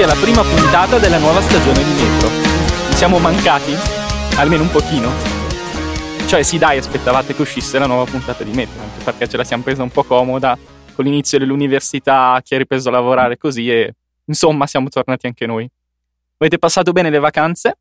benvenuti alla prima puntata della nuova stagione di Metro. Ci siamo mancati? Almeno un pochino. Cioè sì dai, aspettavate che uscisse la nuova puntata di Metro, anche perché ce la siamo presa un po' comoda con l'inizio dell'università, chi ha ripreso a lavorare così e insomma siamo tornati anche noi. Avete passato bene le vacanze?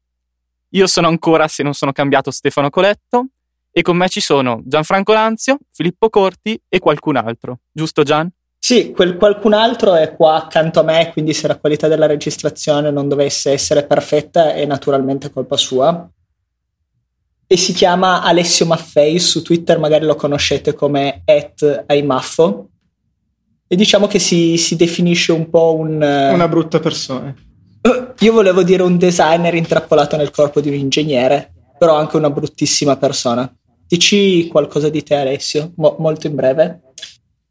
Io sono ancora, se non sono cambiato, Stefano Coletto e con me ci sono Gianfranco Lanzio, Filippo Corti e qualcun altro. Giusto Gian? Sì, quel qualcun altro è qua accanto a me, quindi se la qualità della registrazione non dovesse essere perfetta è naturalmente colpa sua. E si chiama Alessio Maffei, su Twitter magari lo conoscete come at aimaffo. E diciamo che si, si definisce un po' un... Una brutta persona. Io volevo dire un designer intrappolato nel corpo di un ingegnere, però anche una bruttissima persona. Dici qualcosa di te Alessio, Mo- molto in breve.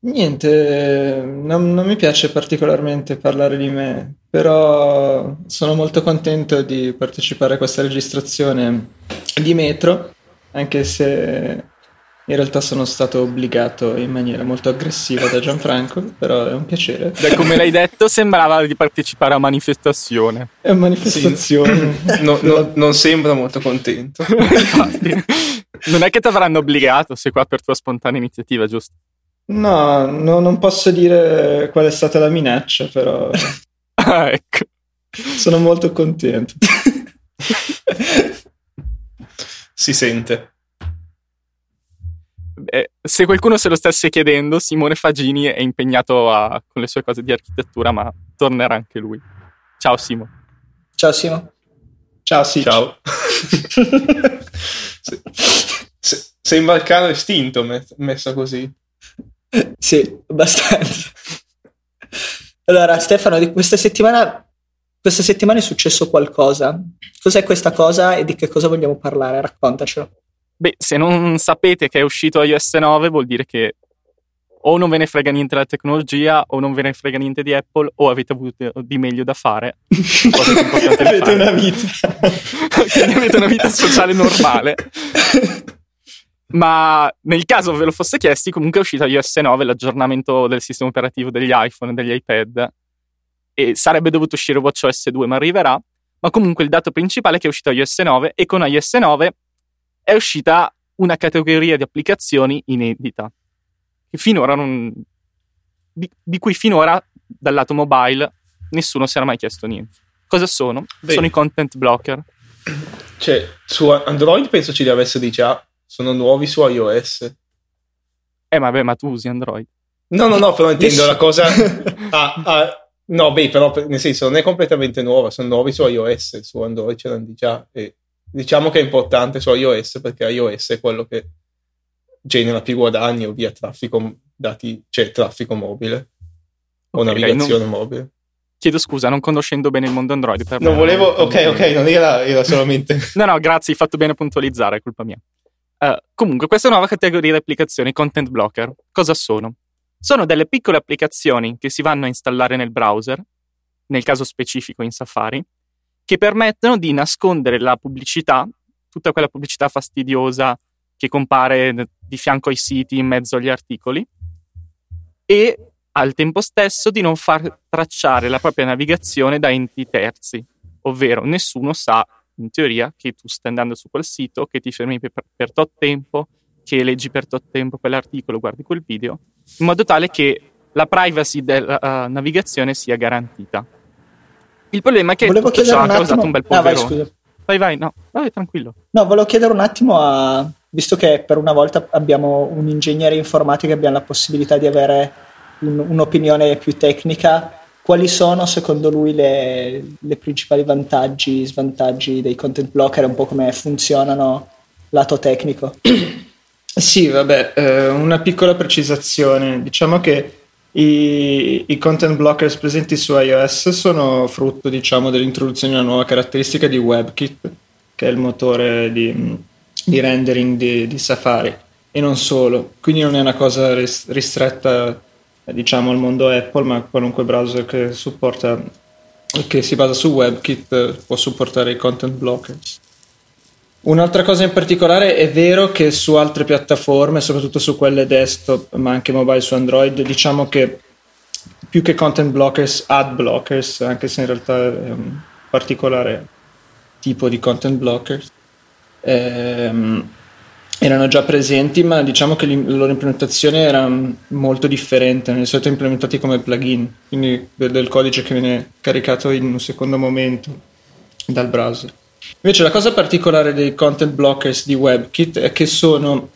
Niente, non, non, mi piace particolarmente parlare di me, però sono molto contento di partecipare a questa registrazione di Metro, anche se in realtà sono stato obbligato in maniera molto aggressiva da Gianfranco, però è un piacere. Da come l'hai detto sembrava di partecipare a manifestazione. È una manifestazione. Sì. No, no, non sembra molto contento. Infatti, non è che ti avranno obbligato, sei qua per tua spontanea iniziativa, giusto? No, no, non posso dire qual è stata la minaccia, però... ah, ecco. Sono molto contento. si sente. Eh, se qualcuno se lo stesse chiedendo, Simone Fagini è impegnato a, con le sue cose di architettura, ma tornerà anche lui. Ciao Simo. Ciao Simo. Ciao sì. Ciao. se, sembra il cane estinto messo così. Sì, abbastanza. Allora, Stefano, di questa settimana, questa settimana è successo qualcosa. Cos'è questa cosa e di che cosa vogliamo parlare? Raccontacelo. Beh, se non sapete che è uscito iOS 9 vuol dire che o non ve ne frega niente della tecnologia o non ve ne frega niente di Apple o avete avuto di meglio da fare. avete fare. una vita. Quindi avete una vita sociale normale. Ma nel caso ve lo fosse chiesti, comunque è uscito iOS 9, l'aggiornamento del sistema operativo degli iPhone e degli iPad. E sarebbe dovuto uscire WatchOS 2, ma arriverà. Ma comunque il dato principale è che è uscito iOS 9 e con iOS 9 è uscita una categoria di applicazioni inedita. Non. Di, di cui finora, dal lato mobile, nessuno si era mai chiesto niente. Cosa sono? Beh. Sono i content blocker. Cioè, su Android penso ci deve essere già sono nuovi su iOS. Eh, vabbè, ma tu usi Android. No, no, no, però intendo la cosa. Ah, ah, no, beh, però nel senso non è completamente nuova, sono nuovi su iOS, su Android c'erano di già. E diciamo che è importante su iOS perché iOS è quello che genera più guadagno via traffico, dati, cioè traffico mobile o okay, navigazione non... mobile. Chiedo scusa, non conoscendo bene il mondo Android. Per non volevo, ok, ok, non era, era solamente. no, no, grazie, hai fatto bene a puntualizzare, è colpa mia. Uh, comunque, questa nuova categoria di applicazioni, content blocker, cosa sono? Sono delle piccole applicazioni che si vanno a installare nel browser, nel caso specifico in Safari, che permettono di nascondere la pubblicità, tutta quella pubblicità fastidiosa che compare di fianco ai siti, in mezzo agli articoli, e al tempo stesso di non far tracciare la propria navigazione da enti terzi, ovvero nessuno sa in teoria che tu stai andando su quel sito, che ti fermi per, per tot tempo, che leggi per tot tempo quell'articolo, guardi quel video, in modo tale che la privacy della uh, navigazione sia garantita. Il problema è che volevo tutto ciò ha causato un bel polverone. Ah, vai, vai, vai, no, vai tranquillo. No, volevo chiedere un attimo a... Visto che per una volta abbiamo un ingegnere informatico e abbiamo la possibilità di avere un, un'opinione più tecnica, quali sono secondo lui le, le principali vantaggi, svantaggi dei content blocker e un po' come funzionano lato tecnico? Sì, vabbè, eh, una piccola precisazione. Diciamo che i, i, content blockers presenti su iOS sono frutto, diciamo, dell'introduzione di una nuova caratteristica di WebKit, che è il motore di, di rendering di, di, Safari, e non solo. Quindi non è una cosa ristretta diciamo al mondo Apple, ma qualunque browser che supporta che si basa su WebKit può supportare i content blockers. Un'altra cosa in particolare è vero che su altre piattaforme, soprattutto su quelle desktop, ma anche mobile su Android, diciamo che più che content blockers, ad blockers, anche se in realtà è un particolare tipo di content blockers, ehm, erano già presenti, ma diciamo che la loro implementazione era molto differente, di solito implementati come plugin, quindi del codice che viene caricato in un secondo momento dal browser. Invece la cosa particolare dei content blockers di WebKit è che sono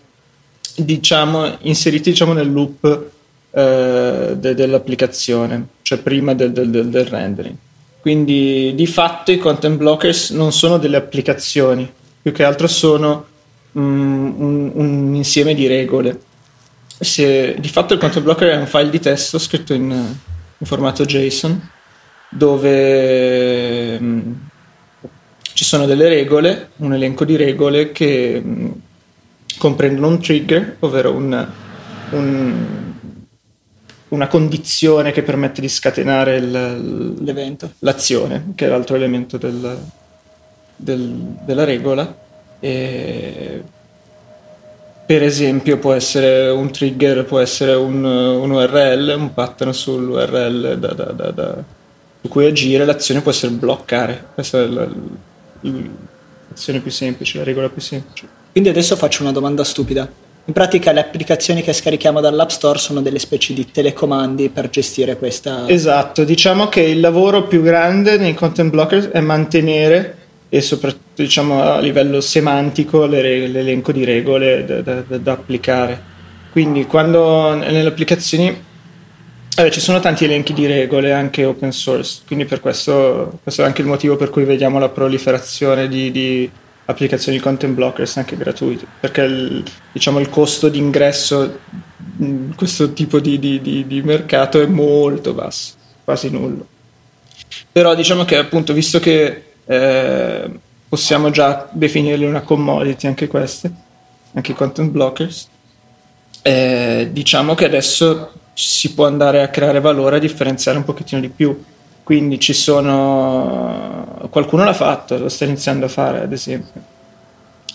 diciamo, inseriti diciamo, nel loop eh, de- dell'applicazione, cioè prima del, del, del, rendering. Quindi di fatto i content blockers non sono delle applicazioni, più che altro sono un, un, insieme di regole. Se, di fatto il content blocker è un file di testo scritto in, in formato JSON dove um, ci sono delle regole, un elenco di regole che um, comprendono un trigger, ovvero un, un, una condizione che permette di scatenare il, l'evento, l'azione, che è l'altro elemento del, del, della regola. E per esempio può essere un trigger, può essere un, un URL, un pattern sull'URL da, da, da, da, su cui agire, l'azione può essere bloccare, questa è la, l'azione più semplice, la regola più semplice. Quindi adesso faccio una domanda stupida. In pratica le applicazioni che scarichiamo dall'App Store sono delle specie di telecomandi per gestire questa... Esatto, diciamo che il lavoro più grande nei content blockers è mantenere e soprattutto diciamo, a livello semantico re- l'elenco di regole da, da, da, applicare. Quindi quando nelle applicazioni eh, ci sono tanti elenchi di regole anche open source, quindi per questo, questo è anche il motivo per cui vediamo la proliferazione di, di applicazioni content blockers anche gratuite, perché il, diciamo, il costo di ingresso in questo tipo di, di, di mercato è molto basso, quasi nullo. Però diciamo che appunto visto che eh, possiamo già definirle una commodity anche queste, anche i content blockers. Eh, diciamo che adesso si può andare a creare valore a differenziare un pochettino di più. Quindi ci sono. qualcuno l'ha fatto, lo sta iniziando a fare, ad esempio.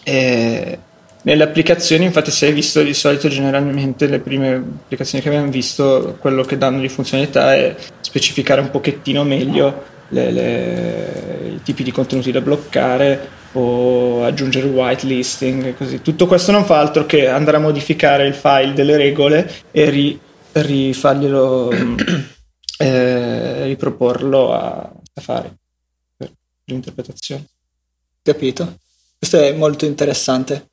E nelle applicazioni, infatti, se hai visto di solito generalmente le prime applicazioni che abbiamo visto, quello che danno di funzionalità è specificare un pochettino meglio le, le, i tipi di contenuti da bloccare o aggiungere whitelisting così. Tutto questo non fa altro che andare a modificare il file delle regole e ri, rifarglielo eh, riproporlo a Safari per l'interpretazione. Capito? Questo è molto interessante.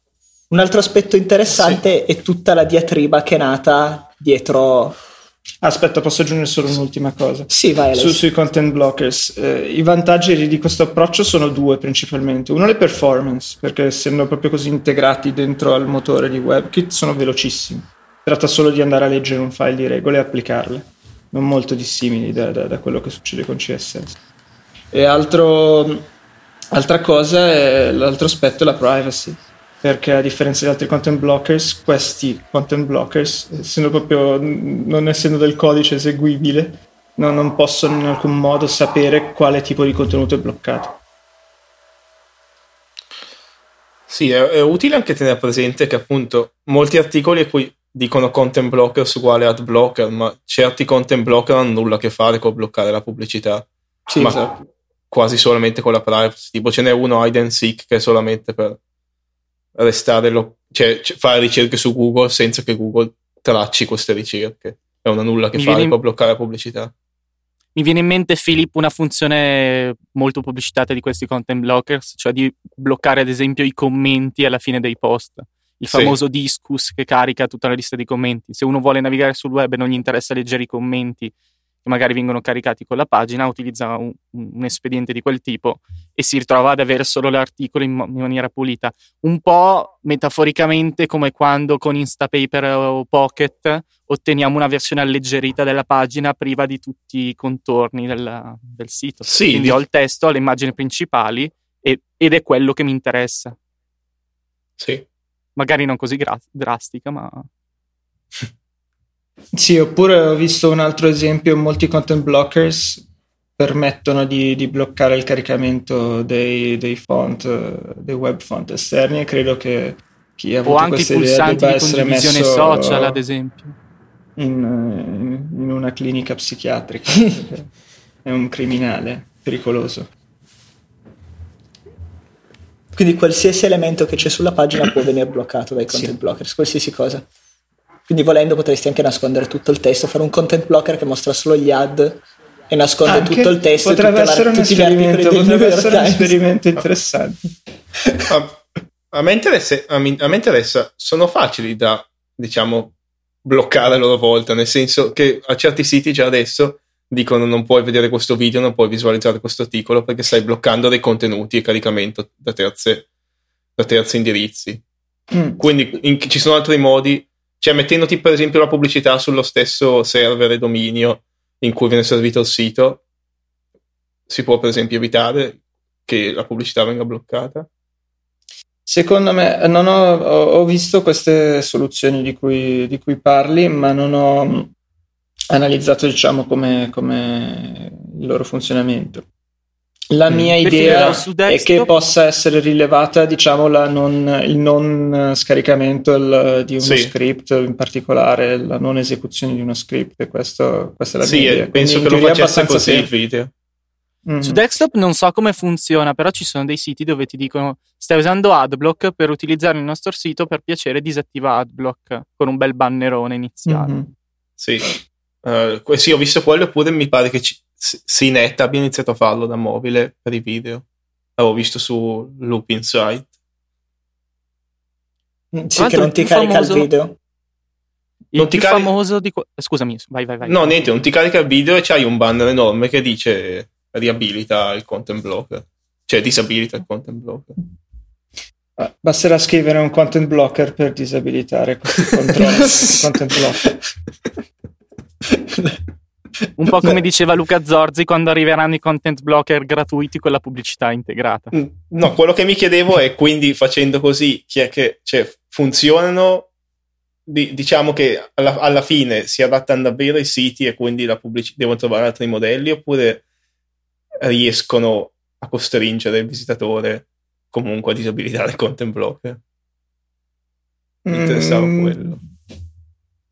Un altro aspetto interessante sì. è tutta la diatriba che è nata dietro Aspetta, posso aggiungere solo un'ultima cosa? Sì, vai. Su, sui content blockers. Eh, I vantaggi di questo approccio sono due principalmente. Uno, le performance, perché essendo proprio così integrati dentro al motore di WebKit, sono velocissimi. Tratta solo di andare a leggere un file di regole e applicarle, non molto dissimili da, da, da quello che succede con CSS. E altro, altra cosa, è, l'altro aspetto è la privacy perché a differenza di altri content blockers, questi content blockers, essendo proprio, non essendo del codice eseguibile, no, non possono in alcun modo sapere quale tipo di contenuto è bloccato. Sì, è, è utile anche tenere presente che appunto molti articoli a cui dicono content blockers uguale ad blocker, ma certi content blocker hanno nulla a che fare con bloccare la pubblicità. Sì, ma esatto. quasi solamente con la privacy. Tipo ce n'è uno hide and seek che è solamente per restare, lo, cioè, fare ricerche su Google senza che Google tracci queste ricerche. È una nulla che Mi fare, può bloccare la pubblicità. Mi viene in mente, Philip, una funzione molto pubblicitata di questi content blockers, cioè di bloccare ad esempio i commenti alla fine dei post. Il famoso sì. discus che carica tutta la lista di commenti. Se uno vuole navigare sul web e non gli interessa leggere i commenti che magari vengono caricati con la pagina, utilizza un, un espediente di quel tipo e si ritrova ad avere solo l'articolo in, in, maniera pulita. Un po' metaforicamente come quando con Instapaper o Pocket otteniamo una versione alleggerita della pagina priva di tutti i contorni del, del sito. Sì. Quindi ho il testo, ho le immagini principali e, ed è quello che mi interessa. Sì. Magari non così gra- drastica, ma... Sì, oppure ho visto un altro esempio, molti content blockers permettono di, di, bloccare il caricamento dei, dei, font, dei web font esterni e credo che chi ha avuto o anche i pulsanti di condivisione social, ad esempio. In, in una clinica psichiatrica. è un criminale pericoloso. Quindi qualsiasi elemento che c'è sulla pagina può venire bloccato dai content sì. blockers, qualsiasi cosa. Quindi volendo potresti anche nascondere tutto il testo, fare un content blocker che mostra solo gli ad e nasconde anche tutto il testo. Potrebbe essere un esperimento, potrebbe essere un esperimento interessante. a, a, me interessa, a, me, a me interessa, sono facili da, diciamo, bloccare a loro volta, nel senso che a certi siti già adesso dicono non puoi vedere questo video, non puoi visualizzare questo articolo perché stai bloccando dei contenuti e caricamento da, terze, da terzi indirizzi. Mm. Quindi in, ci sono altri modi, cioè mettendoti per esempio la pubblicità sullo stesso server e dominio in cui viene servito il sito, si può per esempio evitare che la pubblicità venga bloccata. Secondo me, non ho, ho visto queste soluzioni di cui, di cui parli, ma non ho analizzato diciamo come, come il loro funzionamento. La mm. mia idea è che possa essere rilevata, diciamo, non, il non scaricamento il, di uno sì. script, in particolare la non esecuzione di uno script. E questo, questa è la sì, mia idea. penso Quindi, che lo facesse così il video. Mm. Su desktop non so come funziona, però ci sono dei siti dove ti dicono stai usando AdBlock per utilizzare il nostro sito, per piacere disattiva AdBlock con un bel bannerone iniziale. Mm-hmm. Sì. Uh, sì, ho visto quello, oppure mi pare che ci, CNET abbia iniziato a farlo da mobile per i video. L'avevo visto su Loop Insight. Mm, sì, che non ti carica famoso, il video. Il non più carica... famoso di... Scusami, vai, vai, vai. No, niente, non ti carica il video e c'hai un banner enorme che dice riabilita il content blocker. Cioè disabilita il content blocker. Ah, basterà scrivere un content blocker per disabilitare questi controlli, content blocker. Un po' come diceva Luca Zorzi quando arriveranno i content blocker gratuiti con la pubblicità integrata. Mm, no, quello che mi chiedevo è quindi facendo così, chi è che, cioè, funzionano, di, diciamo che alla, alla, fine si adattano davvero i siti e quindi la pubblic- devono trovare altri modelli oppure riescono a costringere il visitatore comunque a disabilitare il content blocker? Mi interessava mm. quello.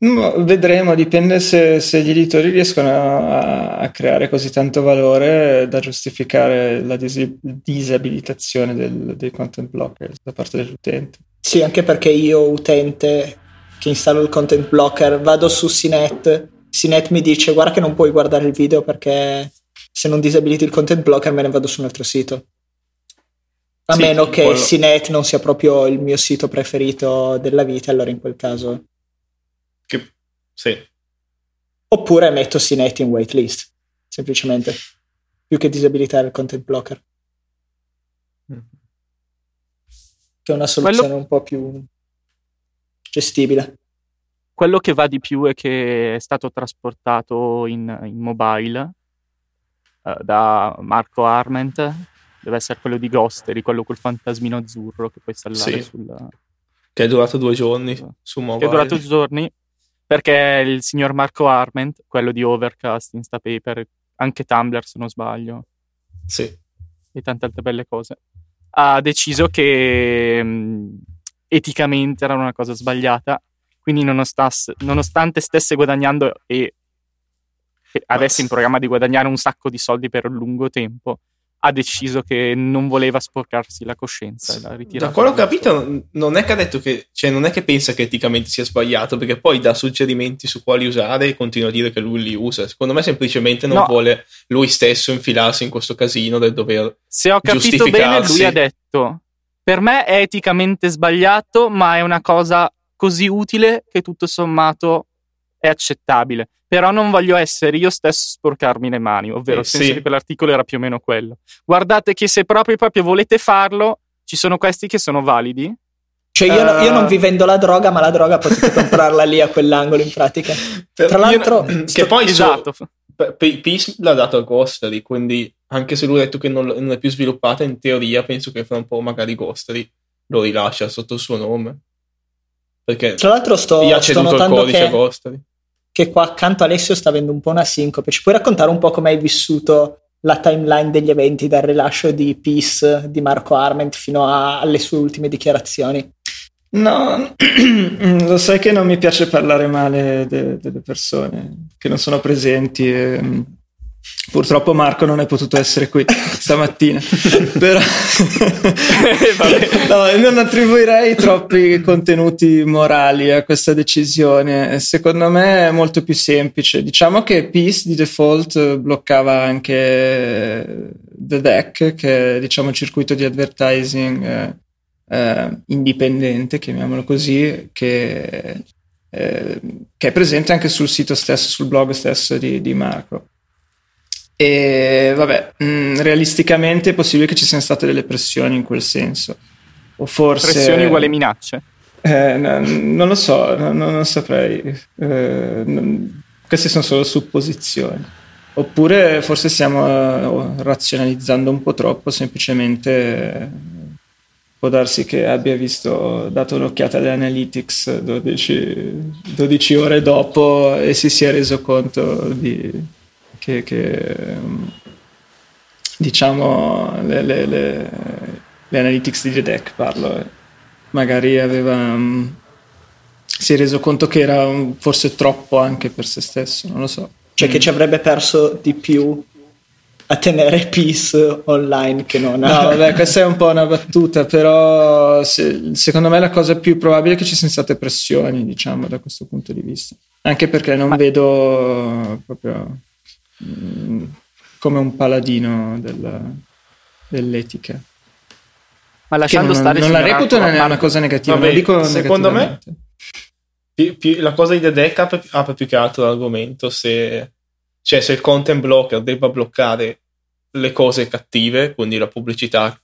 No, vedremo, dipende se, se, gli editori riescono a, a, creare così tanto valore da giustificare la dis- disabilitazione del, dei content blocker da parte dell'utente. Sì, anche perché io, utente che installo il content blocker, vado su Sinet, Sinet mi dice guarda che non puoi guardare il video perché se non disabiliti il content blocker me ne vado su un altro sito. A sì, meno che quello... Sinet non sia proprio il mio sito preferito della vita, allora in quel caso sì. Oppure metto Sinet in waitlist, semplicemente, più che disabilitare il content blocker. Che è una soluzione Quello... un po' più gestibile. Quello che va di più è che è stato trasportato in, in mobile uh, da Marco Arment, deve essere quello di Ghostery, quello col fantasmino azzurro che puoi installare sì. sul... Che è durato due giorni su mobile. Che è durato due giorni perché il signor Marco Arment, quello di Overcast, Instapaper, anche Tumblr se non sbaglio, sì. e tante altre belle cose, ha deciso che mh, mm, eticamente era una cosa sbagliata, quindi nonostante, nonostante stesse guadagnando e, e avesse in programma di guadagnare un sacco di soldi per un lungo tempo, ha deciso che non voleva sporcarsi la coscienza. Da quello che ho capito, non è che ha detto che, cioè, non è che pensa che eticamente sia sbagliato, perché poi dà suggerimenti su quali usare e continua a dire che lui li usa. Secondo me, semplicemente non no. vuole lui stesso infilarsi in questo casino del dover. Se ho capito bene, lui ha detto: Per me è eticamente sbagliato, ma è una cosa così utile che tutto sommato è accettabile però non voglio essere io stesso a sporcarmi le mani, ovvero eh, il senso sì. di quell'articolo era più o meno quello. Guardate che se proprio, proprio volete farlo, ci sono questi che sono validi. Cioè io, uh... io non vi vendo la droga, ma la droga potete comprarla lì a quell'angolo in pratica. Tra l'altro... Io, che poi esatto. Peace l'ha dato a Ghostly, quindi anche se lui ha detto che non, non, è più sviluppata, in teoria penso che fra un po' magari Ghostly lo rilascia sotto il suo nome. Perché Tra l'altro sto, gli ha ceduto il codice che... a Ghostly che qua accanto Alessio sta avendo un po' una sincope. Ci puoi raccontare un po' come hai vissuto la timeline degli eventi dal rilascio di Peace di Marco Arment fino a, alle sue ultime dichiarazioni. No, lo sai che non mi piace parlare male de- delle persone che non sono presenti. E, mm, purtroppo Marco non è potuto essere qui stamattina, però no, non attribuirei troppi contenuti morali a questa decisione. Secondo me è molto più semplice. Diciamo che Peace di default bloccava anche The Deck, che è diciamo il circuito di advertising. Eh, eh, indipendente, chiamiamolo così, che, eh, che, è presente anche sul sito stesso, sul blog stesso di, di Marco. E vabbè, mh, mm, realisticamente è possibile che ci siano state delle pressioni in quel senso. O forse. Pressioni uguale minacce? Eh, no, non lo so, no, non saprei. Eh, non, queste sono solo supposizioni. Oppure forse stiamo uh, razionalizzando un po' troppo, semplicemente può darsi che abbia visto, dato un'occhiata alle analytics 12, 12 ore dopo e si sia reso conto di, che, che diciamo le, le, le, le, analytics di The Deck parlo magari aveva si è reso conto che era forse troppo anche per se stesso non lo so. Cioè che ci avrebbe perso di più a tenere peace online che non a... No, vabbè, questa è un po' una battuta, però se, secondo me la cosa più probabile è che ci siano state pressioni, diciamo, da questo punto di vista. Anche perché non Ma... vedo proprio mm, come un paladino della, dell'etica. Ma lasciando non, stare non la reputo non è una cosa negativa, Vabbè, dico secondo me più, più, la cosa di The Deck apre più che altro l'argomento se cioè, se il content blocker debba bloccare le cose cattive, quindi la pubblicità,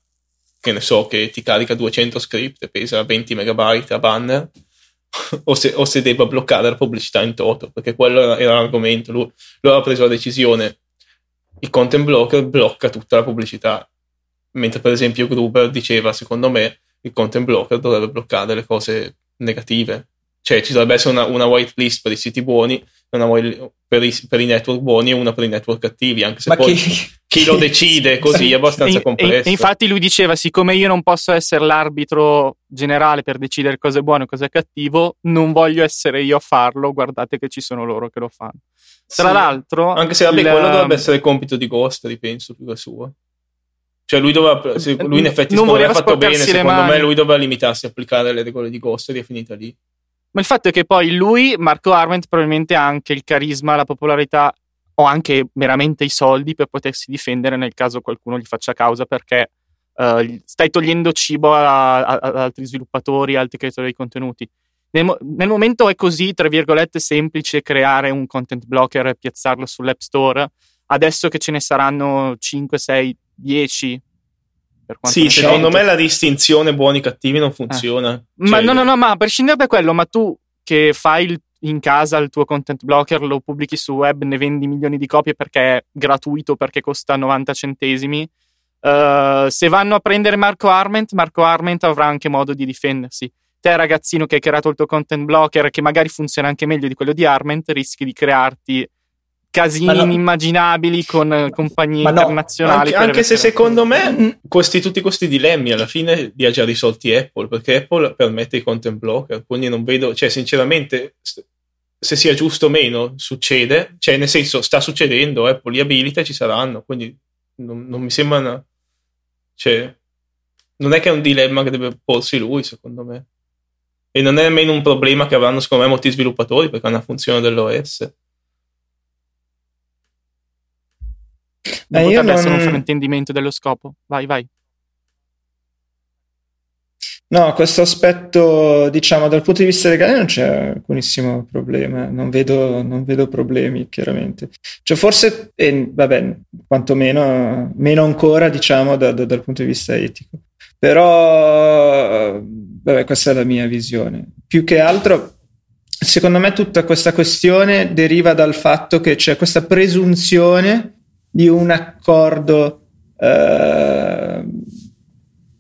che ne so, che ti carica 200 script e pesa 20 megabyte a banner, o, se, o se debba bloccare la pubblicità in toto, perché quello era l'argomento. Lui, lui aveva preso la decisione, il content blocker blocca tutta la pubblicità, mentre per esempio Gruber diceva, secondo me, il content blocker dovrebbe bloccare le cose negative. Cioè ci dovrebbe essere una, una whitelist per i siti buoni una per i, per i, network buoni e una per i network cattivi, anche se Ma poi chi, chi lo decide così è abbastanza complesso. E, infatti lui diceva, siccome io non posso essere l'arbitro generale per decidere cosa è buono e cosa è cattivo, non voglio essere io a farlo, guardate che ci sono loro che lo fanno. Tra sì, l'altro... Anche se vabbè, il, quello dovrebbe essere il compito di Ghost, ripenso, più che suo. Cioè lui, doveva, lui in effetti non ha fatto bene, secondo mani. me lui doveva limitarsi a applicare le regole di Ghost ed è finita lì. Ma il fatto è che poi lui, Marco Arment, probabilmente ha anche il carisma, la popolarità o anche meramente i soldi per potersi difendere nel caso qualcuno gli faccia causa perché uh, stai togliendo cibo ad altri sviluppatori, altri creatori di contenuti. Nel, nel, momento è così, tra virgolette, semplice creare un content blocker e piazzarlo sull'App Store. Adesso che ce ne saranno 5, 6, 10, sì, secondo me la distinzione buoni cattivi non funziona. Eh. Cioè, ma no, no, no, ma a prescindere da quello, ma tu che fai il, in casa il tuo content blocker, lo pubblichi su web, ne vendi milioni di copie perché è gratuito, perché costa 90 centesimi. Uh, se vanno a prendere Marco Arment, Marco Arment avrà anche modo di difendersi. Te, ragazzino che hai creato il tuo content blocker, che magari funziona anche meglio di quello di Arment, rischi di crearti casini no, inimmaginabili con eh, compagnie no, internazionali. Anche, anche se secondo me questi, tutti questi dilemmi alla fine li ha già risolti Apple, perché Apple permette i content blocker, quindi non vedo, cioè sinceramente se sia giusto o meno succede, cioè nel senso sta succedendo, Apple li abilita e ci saranno, quindi non, non mi sembra una, cioè non è che è un dilemma che deve porsi lui secondo me. E non è nemmeno un problema che avranno secondo me molti sviluppatori perché è una funzione dell'OS. Non eh, potrebbe non... essere un fraintendimento dello scopo. Vai, vai. No, questo aspetto, diciamo, dal punto di vista legale non c'è alcunissimo problema, non vedo, non vedo problemi, chiaramente. Cioè, forse, eh, vabbè, quantomeno, meno ancora, diciamo, da, da, dal punto di vista etico. Però, vabbè, questa è la mia visione. Più che altro, secondo me, tutta questa questione deriva dal fatto che c'è questa presunzione di un accordo eh,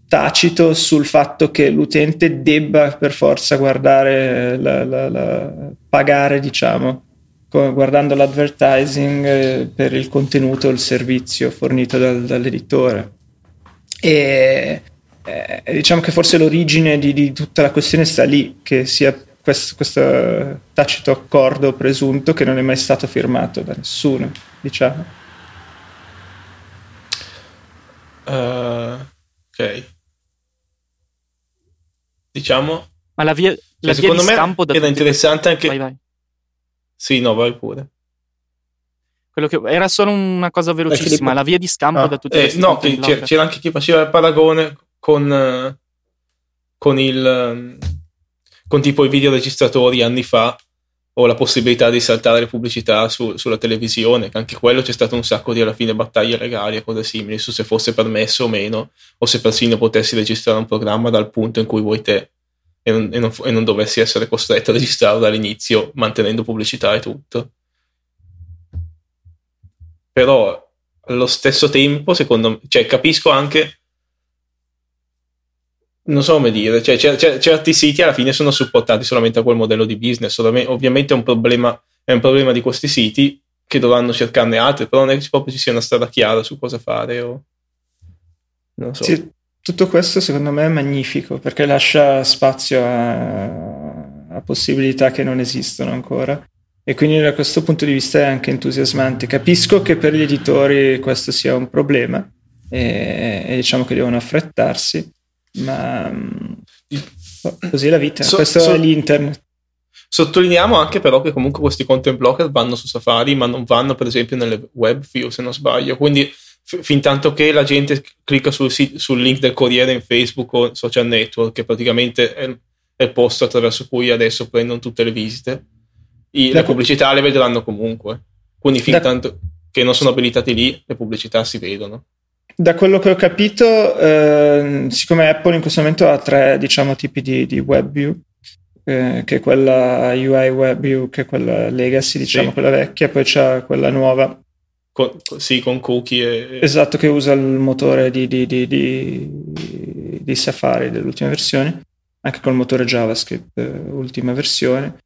tacito sul fatto che l'utente debba per forza guardare, la, la, la, pagare, diciamo, guardando l'advertising eh, per il contenuto o il servizio fornito dal, dall'editore. E eh, diciamo che forse l'origine di, di, tutta la questione sta lì, che sia questo, questo tacito accordo presunto che non è mai stato firmato da nessuno, diciamo. Uh, ok. Diciamo... Ma la via, la cioè, via secondo me era interessante anche... Vai, vai. Sì, no, vai pure. Quello che, era solo una cosa velocissima, la via di scampo ah, da tutti eh, No, c'era, c'era, anche chi faceva il paragone con, con il con tipo i videoregistratori anni fa o la possibilità di saltare le pubblicità su, sulla televisione, che anche quello c'è stato un sacco di alla fine battaglie legali e cose simili su se fosse permesso o meno, o se persino potessi registrare un programma dal punto in cui vuoi te e non, e non, e non dovessi essere costretto a registrarlo dall'inizio mantenendo pubblicità e tutto. Però allo stesso tempo, secondo me, cioè capisco anche non so come dire, cioè, certi siti alla fine sono supportati solamente a quel modello di business, ovviamente è un, problema, è un problema di questi siti che dovranno cercarne altri, però non è che proprio ci sia una strada chiara su cosa fare o... non so. Sì, tutto questo secondo me è magnifico perché lascia spazio a, a possibilità che non esistono ancora e quindi da questo punto di vista è anche entusiasmante. Capisco che per gli editori questo sia un problema e, e diciamo che devono affrettarsi ma così è la vita, so, questo so, è l'internet. Sottolineiamo anche però che comunque questi content blocker vanno su Safari, ma non vanno per esempio nelle web view se non sbaglio, quindi f- fin tanto che la gente clicca sul, sul, link del Corriere in Facebook o social network, che praticamente è, è il posto attraverso cui adesso prendono tutte le visite, i, le pubblicità le vedranno comunque. Quindi fin da... tanto che non sono abilitati lì, le pubblicità si vedono. Da quello che ho capito, eh, siccome Apple in questo momento ha tre diciamo, tipi di, di WebView, eh, che è quella UI WebView, che è quella legacy, diciamo sì. quella vecchia, poi c'è quella nuova. Con, sì, con cookie. E... Esatto, che usa il motore di, di, di Safari dell'ultima versione, anche col motore JavaScript, eh, ultima versione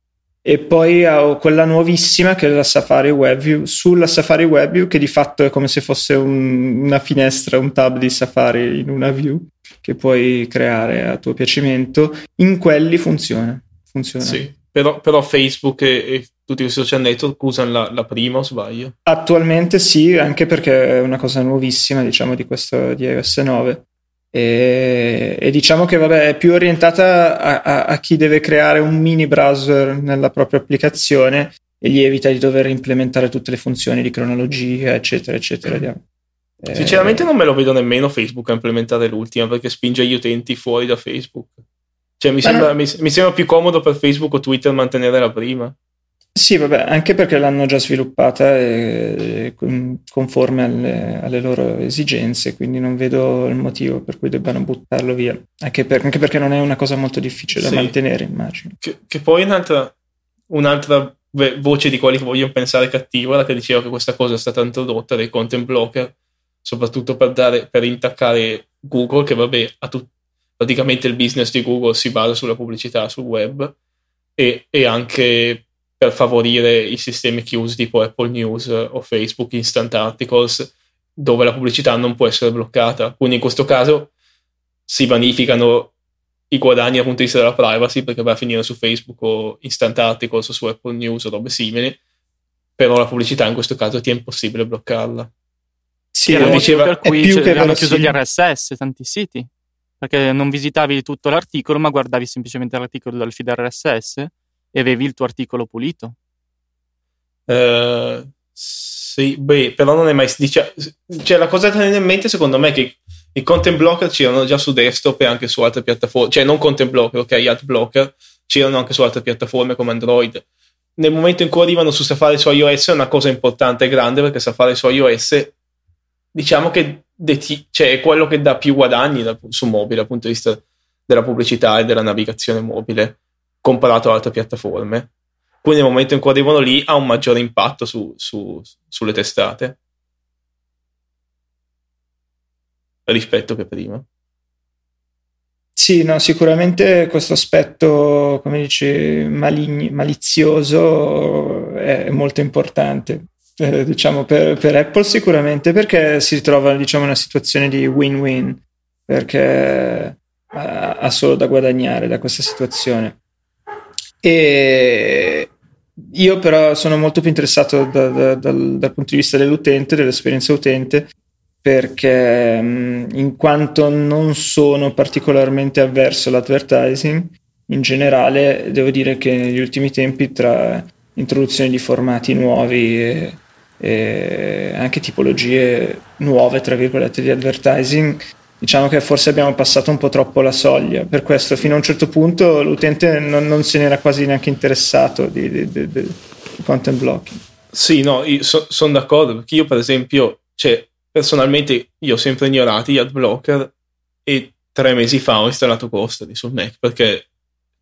e poi ho quella nuovissima che è la Safari WebView sulla Safari WebView che di fatto è come se fosse un, una finestra, un tab di Safari in una view che puoi creare a tuo piacimento in quelli funziona, funziona. Sì, però, però Facebook e, e, tutti i social network usano la, la, prima o sbaglio? Attualmente sì, anche perché è una cosa nuovissima diciamo di questo di iOS 9 e, e, diciamo che vabbè, è più orientata a, a, a, chi deve creare un mini browser nella propria applicazione e gli evita di dover implementare tutte le funzioni di cronologia, eccetera, eccetera. Eh, Sinceramente non me lo vedo nemmeno Facebook a implementare l'ultima perché spinge gli utenti fuori da Facebook. Cioè mi sembra, no. mi, mi sembra più comodo per Facebook o Twitter mantenere la prima. Sì, vabbè, anche perché l'hanno già sviluppata e, conforme alle, alle, loro esigenze, quindi non vedo il motivo per cui debbano buttarlo via, anche, per, anche perché non è una cosa molto difficile da sì. mantenere, immagino. Che, che poi un'altra, un'altra, voce di quelli che vogliono pensare cattivo era che diceva che questa cosa è stata introdotta dai content blocker, soprattutto per, dare, per intaccare Google, che vabbè, tut- praticamente il business di Google si basa sulla pubblicità sul web e, e anche per favorire i sistemi chiusi tipo Apple News o Facebook Instant Articles dove la pubblicità non può essere bloccata. Quindi in questo caso si vanificano i guadagni dal punto di vista della privacy perché va a finire su Facebook o Instant Articles o su Apple News o robe simili, però la pubblicità in questo caso ti è impossibile bloccarla. Sì, era diceva, per cui hanno chiuso gli RSS tanti siti perché non visitavi tutto l'articolo ma guardavi semplicemente l'articolo dal feed RSS e avevi il tuo articolo pulito. Uh, sì, beh, però non è mai. Dice, cioè, la cosa da tenere in mente, secondo me, è che i content blocker c'erano già su desktop e anche su altre piattaforme, cioè non content blocker, ok, ad blocker c'erano anche su altre piattaforme come Android. Nel momento in cui arrivano su Safari su iOS è una cosa importante e grande perché Safari su iOS diciamo che deti- cioè, è quello che dà più guadagni da, su mobile dal punto di vista della pubblicità e della navigazione mobile comparato ad altre piattaforme. Quindi nel momento in cui arrivano lì ha un maggiore impatto su, su, sulle testate rispetto che prima. Sì, no, sicuramente questo aspetto, come dici, maligni, malizioso è molto importante. Eh, diciamo per, per, Apple sicuramente perché si ritrova diciamo, in una situazione di win-win perché ha, ha solo da guadagnare da questa situazione e io però sono molto più interessato da, da, dal, dal, punto di vista dell'utente, dell'esperienza utente, perché in quanto non sono particolarmente avverso all'advertising, in generale devo dire che negli ultimi tempi tra introduzione di formati nuovi e, e anche tipologie nuove, tra virgolette, di advertising, diciamo che forse abbiamo passato un po' troppo la soglia. Per questo, fino a un certo punto, l'utente non, non se n'era quasi neanche interessato di, di, di, di content blocking. Sì, no, so, sono d'accordo, perché io per esempio, cioè, personalmente, io ho sempre ignorato gli ad blocker e tre mesi fa ho installato Costody sul Mac perché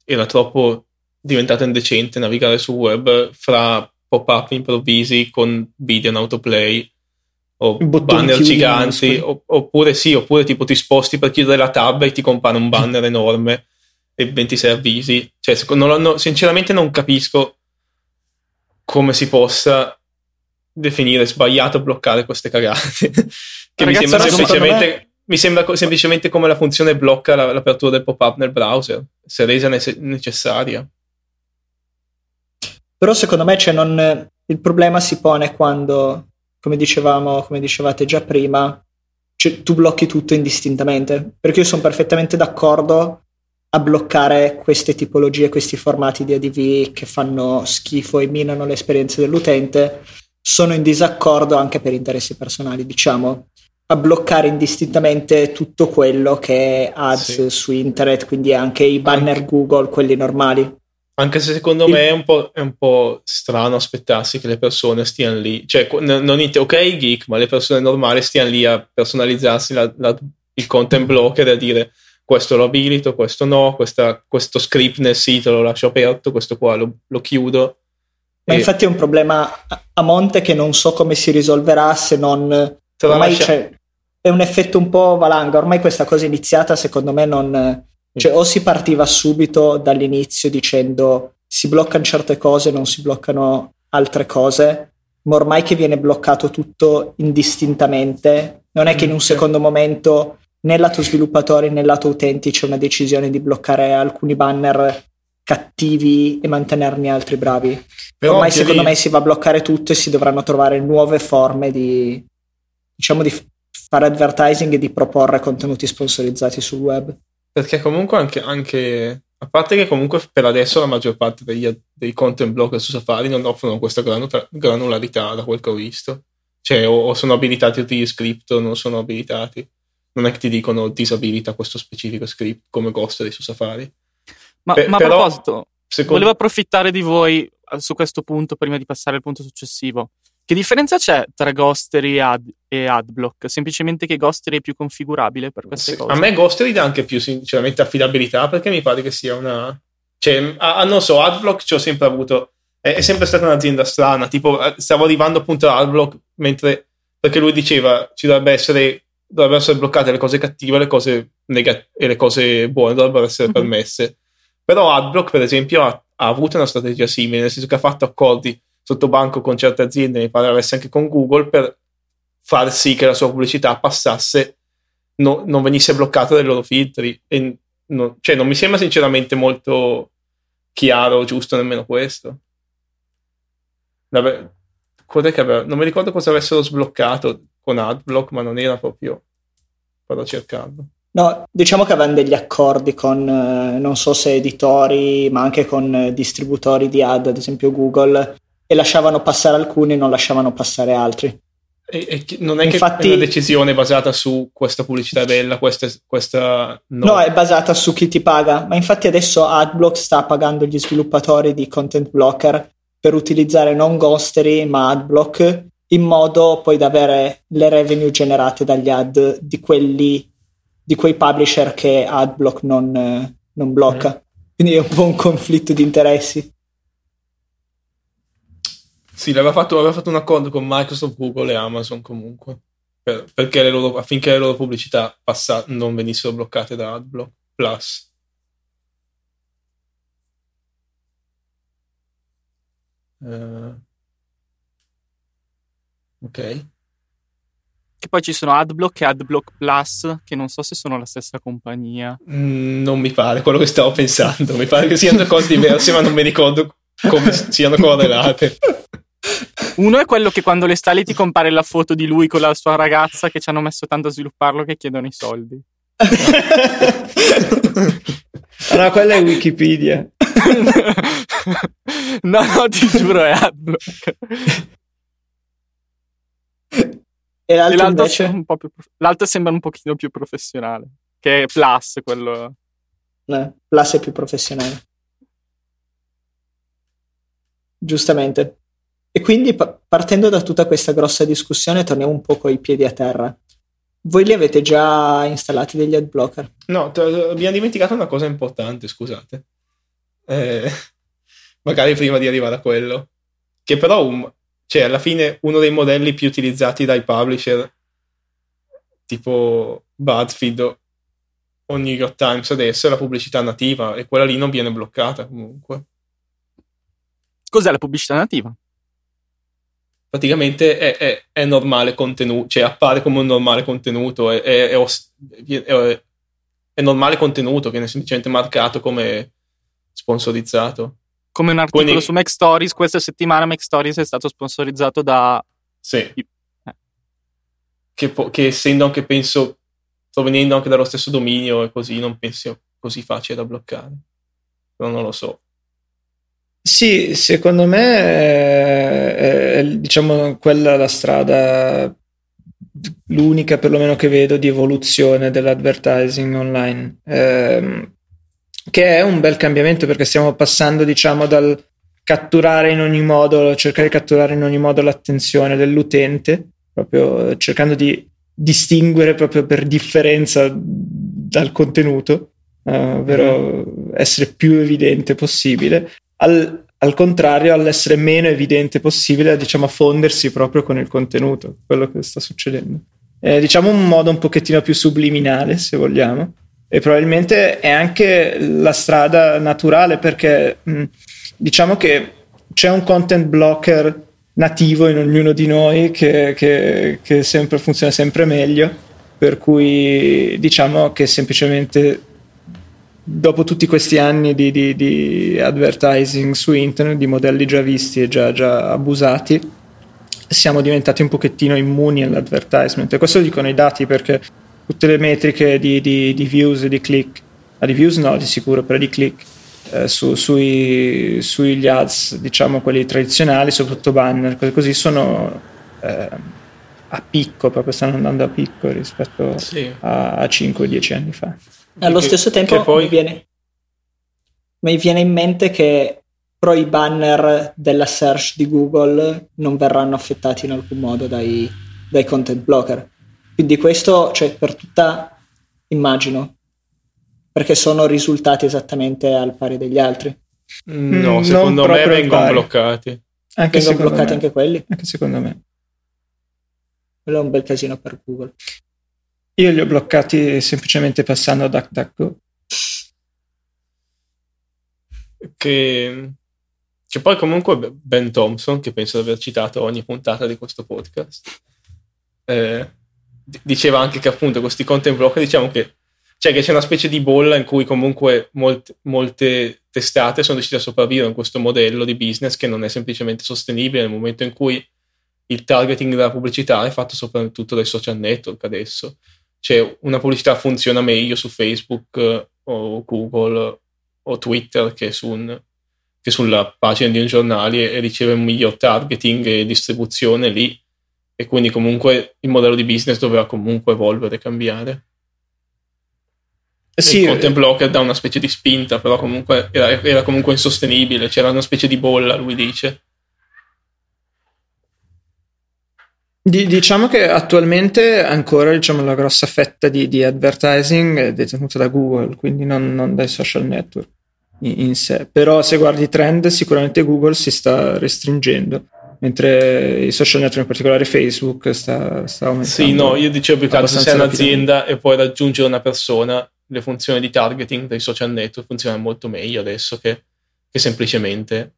era troppo diventato indecente navigare sul web fra pop-up improvvisi con video in autoplay o banner giganti, oppure sì, oppure tipo ti sposti per chiudere la tab e ti compare un banner enorme e 26 avvisi. Cioè, secondo, non, sinceramente non capisco come si possa definire sbagliato bloccare queste cagate. che Ragazzi, mi sembra semplicemente... Me... Mi sembra semplicemente come la funzione blocca l'apertura del pop-up nel browser, se resa necessaria. Però secondo me cioè, non, il problema si pone quando come dicevamo, come dicevate già prima, cioè, tu blocchi tutto indistintamente. Perché io sono perfettamente d'accordo a bloccare queste tipologie, questi formati di ADV che fanno schifo e minano l'esperienza dell'utente. Sono in disaccordo anche per interessi personali, diciamo, a bloccare indistintamente tutto quello che è ads sì. su internet, quindi anche i banner anche. Google, quelli normali. Anche se secondo me è un, è un, po', strano aspettarsi che le persone stiano lì, cioè non dite ok geek, ma le persone normali stiano lì a personalizzarsi la, la, il content blocker e a dire questo lo abilito, questo no, questa, questo script nel sito lo lascio aperto, questo qua lo, lo chiudo. Ma e... infatti è un problema a monte che non so come si risolverà se non... Ormai lascia... c'è, è un effetto un po' valanga, ormai questa cosa iniziata secondo me non cioè, o si partiva subito dall'inizio dicendo si bloccano certe cose, non si bloccano altre cose, ma ormai che viene bloccato tutto indistintamente, non è che in un secondo momento né lato sviluppatori né lato utenti c'è una decisione di bloccare alcuni banner cattivi e mantenerne altri bravi. Però ormai secondo lì... me si va a bloccare tutto e si dovranno trovare nuove forme di, diciamo, di fare advertising e di proporre contenuti sponsorizzati sul web. Perché comunque anche, anche, a parte che comunque per adesso la maggior parte degli, dei content blocker su Safari non offrono questa granularità da quel che ho visto. Cioè o, o sono abilitati tutti gli script o non sono abilitati. Non è che ti dicono disabilita questo specifico script come Ghostery su Safari. Ma, Pe- ma a però, proposito, secondo... volevo approfittare di voi su questo punto prima di passare al punto successivo. Che differenza c'è tra Ghostery ad, e Adblock? Semplicemente che Ghostery è più configurabile per queste sì, cose? A me Ghostery dà anche più sinceramente affidabilità perché mi pare che sia una... Cioè, ah, non so, Adblock ci ho sempre avuto... È, è, sempre stata un'azienda strana, tipo eh, stavo arrivando appunto a Adblock mentre... Perché lui diceva ci dovrebbe essere, dovrebbero essere bloccate le cose cattive le cose negat- e le cose buone dovrebbero essere mm-hmm. permesse. Però Adblock, per esempio, ha, ha avuto una strategia simile, nel senso che ha fatto accordi sotto banco con certe aziende, mi pare avesse anche con Google, per far sì che la sua pubblicità passasse, no, non venisse bloccata dai loro filtri. E no, cioè, non mi sembra sinceramente molto chiaro o giusto nemmeno questo. Vabbè, aveva, non mi ricordo cosa avessero sbloccato con AdBlock, ma non era proprio. Vado a cercarlo. No, diciamo che avevano degli accordi con, eh, non so se editori, ma anche con eh, distributori di ad, ad esempio Google, e lasciavano passare alcuni e non lasciavano passare altri. E, e non è Infatti, che è una decisione basata su questa pubblicità è bella, questa, questa no. no. è basata su chi ti paga, ma infatti adesso AdBlock sta pagando gli sviluppatori di content blocker per utilizzare non Ghostery ma AdBlock in modo poi da avere le revenue generate dagli ad di quelli di quei publisher che AdBlock non, non blocca. Mm. Quindi è un po' un conflitto di interessi. Sì, aveva fatto, aveva fatto un accordo con Microsoft, Google e Amazon comunque, per, perché le loro, affinché le loro pubblicità passa, non venissero bloccate da AdBlock. Plus. Uh, ok. Che poi ci sono AdBlock e AdBlock Plus, che non so se sono la stessa compagnia. Mm, non mi pare quello che stavo pensando. mi pare che siano cose diverse, ma non mi ricordo come siano correlate. Uno è quello che quando le installi ti compare la foto di lui con la sua ragazza che ci hanno messo tanto a svilupparlo che chiedono i soldi. no, quella è Wikipedia. no, no, ti giuro, è AdBlock. E l'altro, e l'altro, invece... un po più, l'altro sembra un pochino più professionale, che è Plus, quello... Eh, Plus è più professionale. Giustamente. E quindi partendo da tutta questa grossa discussione torniamo un po' coi piedi a terra. Voi li avete già installati degli ad blocker? No, t- abbiamo dimenticato una cosa importante, scusate. Eh, magari prima di arrivare a quello. Che però un, cioè alla fine uno dei modelli più utilizzati dai publisher tipo BuzzFeed o New York Times adesso è la pubblicità nativa e quella lì non viene bloccata comunque. Cos'è la pubblicità nativa? Praticamente è, è, è normale contenuto, cioè appare come un normale contenuto, è, è, normale contenuto viene semplicemente marcato come sponsorizzato come un articolo Quindi, su Mac Stories, questa settimana Mac Stories è stato sponsorizzato da... Sì. Eh. Che, po- che, essendo anche, penso, provenendo anche dallo stesso dominio e così, non penso così facile da bloccare. Però non lo so. Sì, secondo me è, è diciamo quella la strada l'unica perlomeno che vedo di evoluzione dell'advertising online. Eh, che è un bel cambiamento perché stiamo passando, diciamo, dal catturare in ogni modo, cercare di catturare in ogni modo l'attenzione dell'utente, proprio cercando di distinguere proprio per differenza dal contenuto, uh, ovvero mm. essere più evidente possibile, al, al, contrario all'essere meno evidente possibile, diciamo, a fondersi proprio con il contenuto, quello che sta succedendo. È, diciamo, un modo un pochettino più subliminale, se vogliamo, e probabilmente è anche la strada naturale perché mh, diciamo che c'è un content blocker nativo in ognuno di noi che, che, che sempre, funziona sempre meglio per cui diciamo che semplicemente dopo tutti questi anni di, di, di, advertising su internet, di modelli già visti e già, già, abusati, siamo diventati un pochettino immuni all'advertisement. E questo lo dicono i dati perché tutte le metriche di, di, di views e di click, ah, di views no di sicuro, però di click eh, su, sui, sugli ads, diciamo quelli tradizionali, soprattutto banner, cose così, sono eh, a picco, proprio stanno andando a picco rispetto sì. a, a 5-10 anni fa. Allo che, stesso tempo poi... mi, viene, mi viene in mente che però i banner della search di Google non verranno affettati in alcun modo dai, dai content blocker. Quindi questo, cioè, per tutta, immagino, perché sono risultati esattamente al pari degli altri. Mm, no, secondo me vengono bloccati. Anche vengono bloccati me. anche quelli? Anche secondo me. Quello è un bel casino per Google. Io li ho bloccati semplicemente passando a DuckDuckGo. Che, che poi comunque Ben Thompson, che penso di aver citato ogni puntata di questo podcast, eh, diceva anche che appunto questi content blocker diciamo che, cioè che c'è una specie di bolla in cui comunque molte, molte testate sono riuscite a sopravvivere in questo modello di business che non è semplicemente sostenibile nel momento in cui il targeting della pubblicità è fatto soprattutto dai social network adesso. Cioè una pubblicità funziona meglio su Facebook eh, o Google o Twitter che, su un, che sulla pagina di un giornale e riceve un miglior targeting e distribuzione lì e quindi comunque il modello di business doveva comunque evolvere e cambiare. Sì, il content blocker dà una specie di spinta, però comunque era, era, comunque insostenibile, c'era una specie di bolla, lui dice. Diciamo che attualmente ancora diciamo, la grossa fetta di, di advertising è detenuta da Google, quindi non, non dai social network in, in sé. Però se guardi i trend, sicuramente Google si sta restringendo mentre i social network, in particolare Facebook, sta, sta aumentando. Sì, no, io dicevo più che altro se sei un'azienda e puoi raggiungere una persona, le funzioni di targeting dei social network funzionano molto meglio adesso che, che semplicemente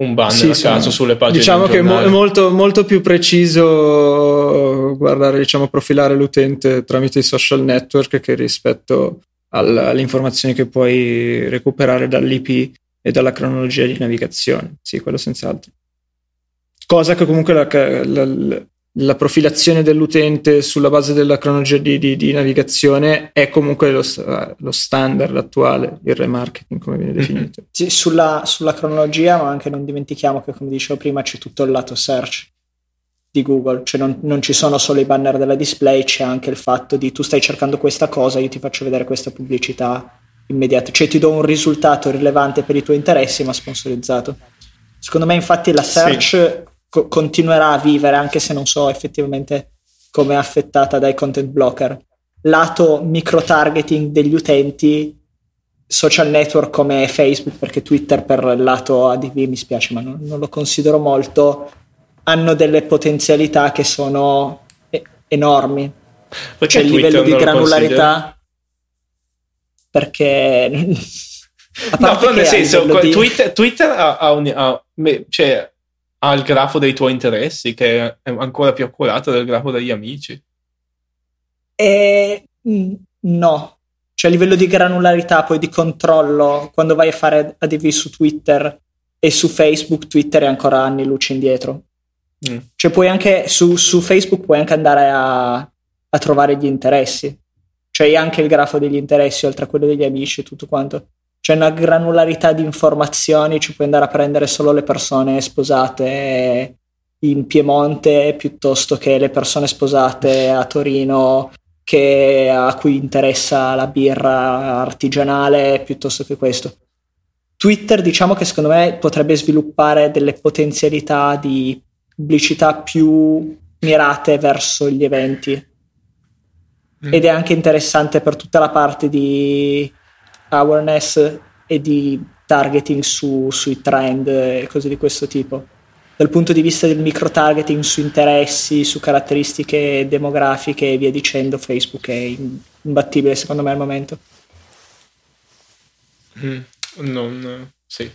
un banner Sì, a sì, caso sulle pagine Diciamo di che è molto, molto più preciso guardare, diciamo, profilare l'utente tramite i social network che rispetto al- alle informazioni che puoi recuperare dall'IP e dalla cronologia di navigazione. Sì, quello senz'altro. Cosa che comunque la, la- la- la profilazione dell'utente sulla base della cronologia di, di- di navigazione è comunque lo, lo standard attuale, il remarketing come viene definito. Sì, sulla, sulla cronologia, ma anche non dimentichiamo che, come dicevo prima, c'è tutto il lato search di Google, cioè non, non ci sono solo i banner della display, c'è anche il fatto di tu stai cercando questa cosa, io ti faccio vedere questa pubblicità immediata, cioè ti do un risultato rilevante per i tuoi interessi, ma sponsorizzato. Secondo me, infatti, la search co- continuerà a vivere, anche se non so effettivamente come è affettata dai content blocker. Lato micro-targeting degli utenti, social network come Facebook, perché Twitter per il lato ADV mi spiace, ma non, non lo considero molto, hanno delle potenzialità che sono e- enormi. Perché C'è il livello di granularità perché No, però nel senso, di- Twitter, Twitter ha, ha un- ha- cioè, ha il grafo dei tuoi interessi che è ancora più accurato del grafo degli amici. Eh, no, cioè a livello di granularità, poi di controllo, quando vai a fare ADV su Twitter e su Facebook, Twitter è ancora anni luce indietro. Mm. Cioè puoi anche su, su Facebook puoi anche andare a, a trovare gli interessi. Cioè hai anche il grafo degli interessi oltre a quello degli amici e tutto quanto. C'è una granularità di informazioni, ci puoi andare a prendere solo le persone sposate in Piemonte piuttosto che le persone sposate a Torino che, a cui interessa la birra artigianale piuttosto che questo. Twitter diciamo che secondo me potrebbe sviluppare delle potenzialità di pubblicità più mirate verso gli eventi Mm. ed è anche interessante per tutta la parte di awareness e di targeting su- sui trend e cose di questo tipo. Dal punto di vista del micro targeting su interessi, su caratteristiche demografiche e via dicendo, Facebook è imbattibile secondo me al momento. Mm. Non, sì.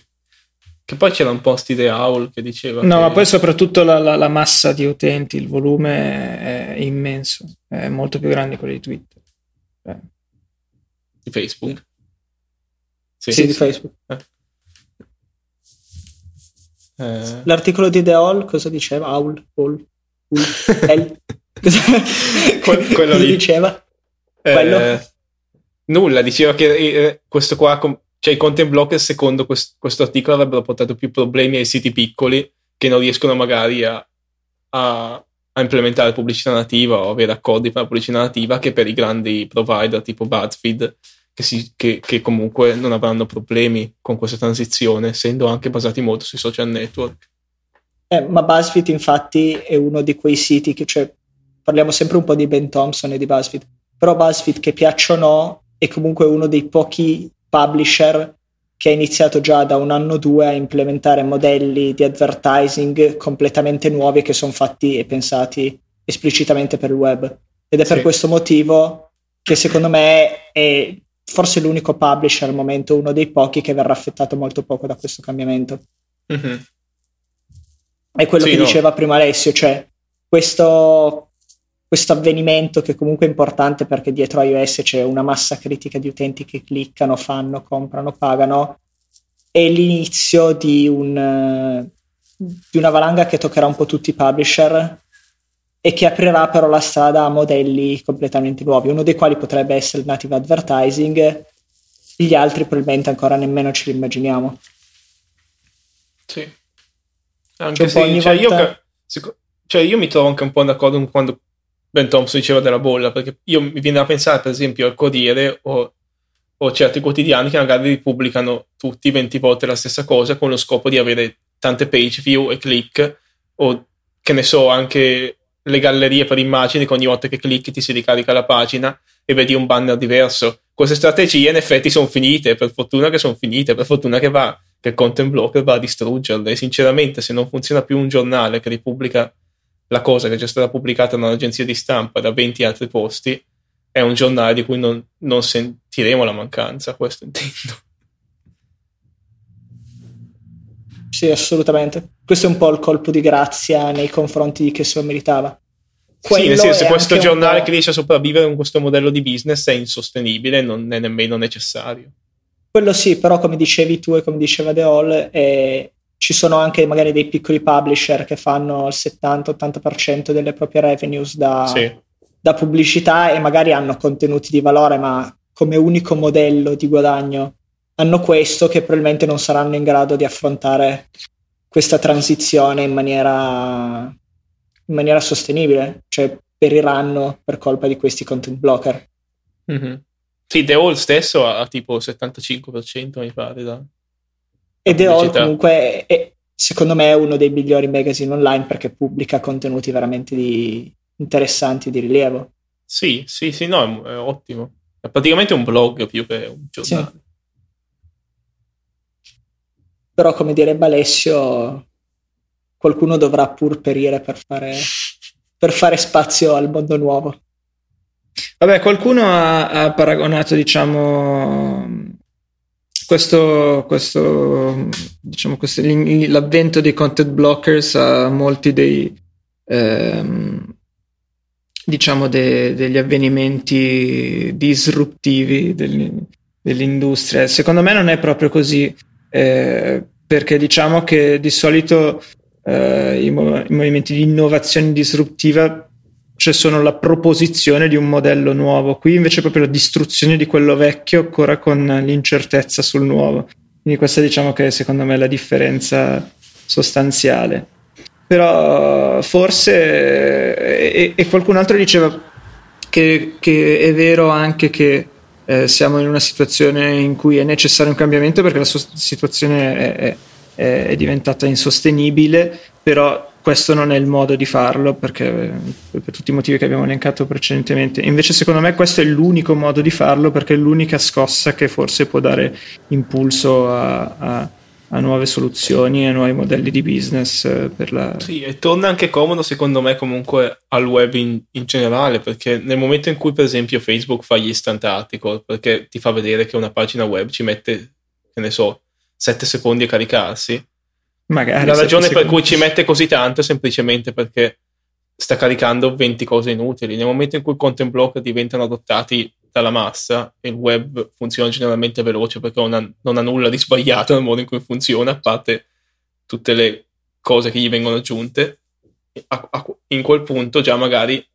Che poi c'era un post di The Owl che diceva No, che- ma poi soprattutto la, la- la massa di utenti, il volume è immenso, è molto più grande di quello di Twitter. Eh, di Facebook. Sì, Sì, di Facebook. Eh, L'articolo di The Hall cosa diceva? Aul? Cosa- Que- quello cosa lì. diceva? eh, quello? nulla, diceva che eh, questo qua, cioè i content blocker secondo quest- questo articolo avrebbero portato più problemi ai siti piccoli che non riescono magari a, a- a implementare pubblicità nativa o avere accordi per la pubblicità nativa che per i grandi provider tipo BuzzFeed che, si- che- che comunque non avranno problemi con questa transizione essendo anche basati molto sui social network. Eh, ma BuzzFeed infatti è uno di quei siti che, cioè, parliamo sempre un po' di Ben Thompson e di BuzzFeed, però BuzzFeed che piaccia o no è comunque uno dei pochi publisher che ha iniziato già da un anno o due a implementare modelli di advertising completamente nuovi che sono fatti e pensati esplicitamente per il web. Ed è per Sì. questo motivo che secondo me è forse l'unico publisher al momento, uno dei pochi che verrà affettato molto poco da questo cambiamento. Mhm. È quello Sì, che no. diceva prima Alessio, cioè questo, questo avvenimento che comunque è importante perché dietro iOS c'è una massa critica di utenti che cliccano, fanno, comprano, pagano, è l'inizio di, un, di una valanga che toccherà un po' tutti i publisher e che aprirà però la strada a modelli completamente nuovi, uno dei quali potrebbe essere il native advertising, gli altri probabilmente ancora nemmeno ce li immaginiamo. Sì. Anche Cioè, un po' se cioè, io, volta- seco- cioè, io mi trovo anche un po' d'accordo con quando Ben Thompson diceva della bolla, perché io mi viene da pensare, per esempio, al Corriere o, o certi quotidiani che magari pubblicano tutti 20 volte la stessa cosa con lo scopo di avere tante page view e click, o che ne so, anche le gallerie per immagini che ogni volta che clicchi ti si ricarica la pagina e vedi un banner diverso. Queste strategie in effetti sono finite, per fortuna che sono finite, per fortuna che va che il content blocker va a distruggerle. E sinceramente, se non funziona più un giornale che ripubblica la cosa che è già stata pubblicata da un'agenzia di stampa da 20 altri posti, è un giornale di cui non, non sentiremo la mancanza, questo intendo. Sì, assolutamente. Questo è un po' il colpo di grazia nei confronti di chi se lo meritava. Quello sì, nel senso, questo giornale che riesce a sopravvivere con questo modello di business è insostenibile, non è nemmeno necessario. Quello sì, però come dicevi tu e come diceva The Hall, eh, ci sono anche magari dei piccoli publisher che fanno il 70-80% delle proprie revenues da, sì. da pubblicità e magari hanno contenuti di valore, ma come unico modello di guadagno hanno questo che probabilmente non saranno in grado di affrontare questa transizione in maniera, in maniera sostenibile, cioè periranno per colpa di questi content blocker. Mm-hmm. Sì, The Hall stesso ha tipo 75% mi pare da... E The Hall comunque è, secondo me è uno dei migliori magazine online perché pubblica contenuti veramente di, interessanti di rilievo. Sì, sì, sì, no, è, è ottimo. È praticamente un blog più che un giornale. Sì però come direbbe Alessio qualcuno dovrà pur perire per fare, per fare spazio al mondo nuovo. Vabbè qualcuno ha, ha paragonato diciamo questo, questo, diciamo, questo, l'avvento dei content blockers a molti dei ehm, diciamo de, degli avvenimenti disruptivi dell'industria. Secondo me non è proprio così eh, perché diciamo che di solito eh, i, mov- i, movimenti di innovazione disruptiva cioè sono la proposizione di un modello nuovo, qui invece è proprio la distruzione di quello vecchio ancora con l'incertezza sul nuovo. Quindi questa diciamo che secondo me è la differenza sostanziale. Però forse, e, e qualcun altro diceva che, che è vero anche che eh, siamo in una situazione in cui è necessario un cambiamento perché la situazione è, è, è, diventata insostenibile, però questo non è il modo di farlo perché, per tutti i motivi che abbiamo elencato precedentemente. Invece secondo me questo è l'unico modo di farlo perché è l'unica scossa che forse può dare impulso a, a a nuove soluzioni e nuovi modelli di business eh, per la... Sì, e torna anche comodo secondo me comunque al web in, in, generale, perché nel momento in cui per esempio Facebook fa gli instant article, perché ti fa vedere che una pagina web ci mette, che ne so, 7 secondi a caricarsi, Magari la ragione per cui ci mette così tanto è semplicemente perché sta caricando 20 cose inutili. Nel momento in cui i content block diventano adottati dalla massa e il web funziona generalmente veloce perché non ha, non ha nulla di sbagliato nel modo in cui funziona, a parte tutte le cose che gli vengono aggiunte, a, a, in quel punto già magari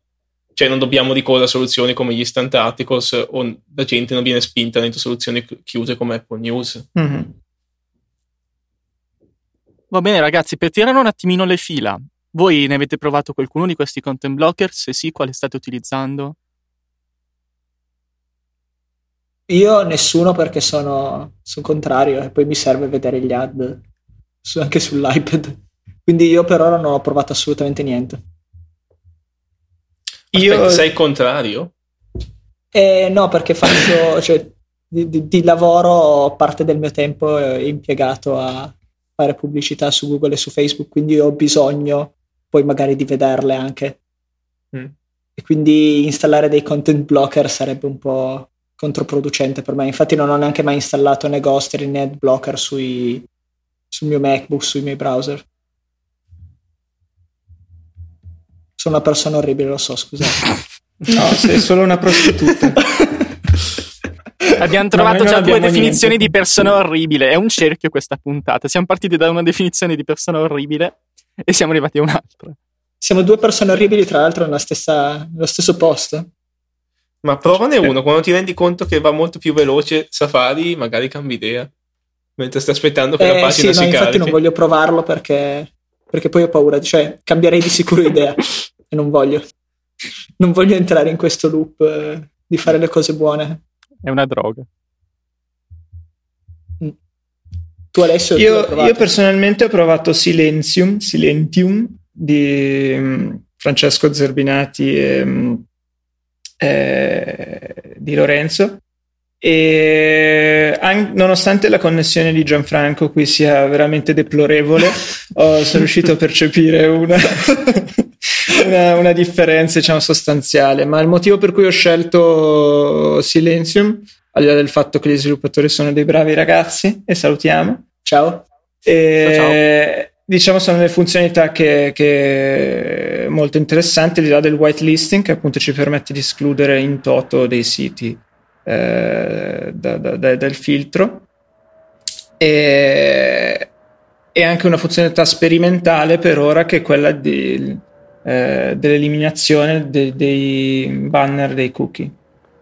cioè non dobbiamo ricorrere a soluzioni come gli instant articles o la gente non viene spinta dentro soluzioni chiuse come Apple News. Mm-hmm. Va bene ragazzi, per tirare un attimino le fila, voi ne avete provato qualcuno di questi content blocker? Se sì, quale state utilizzando? Io nessuno perché sono, sono contrario e poi mi serve vedere gli ad su, anche sull'iPad. Quindi io per ora non ho provato assolutamente niente. Aspetta, io sei contrario? Eh, no, perché faccio cioè, di, di, di, lavoro parte del mio tempo è impiegato a fare pubblicità su Google e su Facebook, quindi ho bisogno poi magari di vederle anche. Mm. E quindi installare dei content blocker sarebbe un po' controproducente per me. Infatti non ho neanche mai installato né Ghostery né AdBlocker sui, sul mio MacBook, sui miei browser. Sono una persona orribile, lo so, scusate. no, sei solo una prostituta. Abbiamo trovato no, già due definizioni niente. di persona orribile. È un cerchio questa puntata. Siamo partiti da una definizione di persona orribile e siamo arrivati a un'altra. Siamo due persone orribili, tra l'altro, nella stessa, nello stesso posto. Ma provane uno, quando ti rendi conto che va molto più veloce Safari, magari cambi idea. Mentre stai aspettando che eh, la pagina sì, si no, carichi. infatti non voglio provarlo perché, perché poi ho paura, cioè cambierei di sicuro idea e non voglio. Non voglio entrare in questo loop eh, di fare le cose buone. È una droga. Mm. Tu Alessio? Io, io personalmente ho provato Silenzium, Silentium di um, Francesco Zerbinati e um, eh, di Lorenzo e an- nonostante la connessione di Gianfranco qui sia veramente deplorevole ho, sono riuscito a percepire una una, una, differenza diciamo, sostanziale, ma il motivo per cui ho scelto Silenzium, al di là del fatto che gli sviluppatori sono dei bravi ragazzi, e salutiamo. Ciao. E, ciao, ciao. Diciamo sono le funzionalità che, che molto interessanti, al di là del whitelisting, che appunto ci permette di escludere in toto dei siti eh, da, da, da, dal filtro. E, e anche una funzionalità sperimentale per ora che è quella di, eh, dell'eliminazione de, dei banner dei cookie,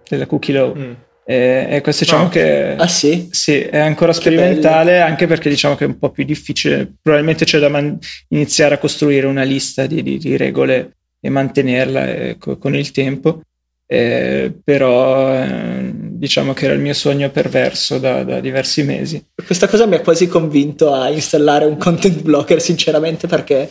della cookie low. Mm. E, e, questo diciamo no. che ah, sì? sì? è ancora sperimentale anche perché diciamo che è un po' più difficile. Probabilmente c'è da man- iniziare a costruire una lista di, di, di regole e mantenerla eh, co- con il tempo. Eh, però eh, diciamo che era il mio sogno perverso da, da, diversi mesi. Questa cosa mi ha quasi convinto a installare un content blocker, sinceramente, perché